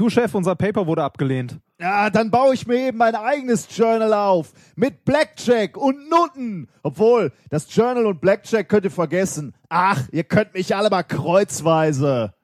Du Chef, unser Paper wurde abgelehnt. Ja, dann baue ich mir eben mein eigenes Journal auf. Mit Blackjack und Nutten. Obwohl, das Journal und Blackjack könnt ihr vergessen. Ach, ihr könnt mich alle mal kreuzweise.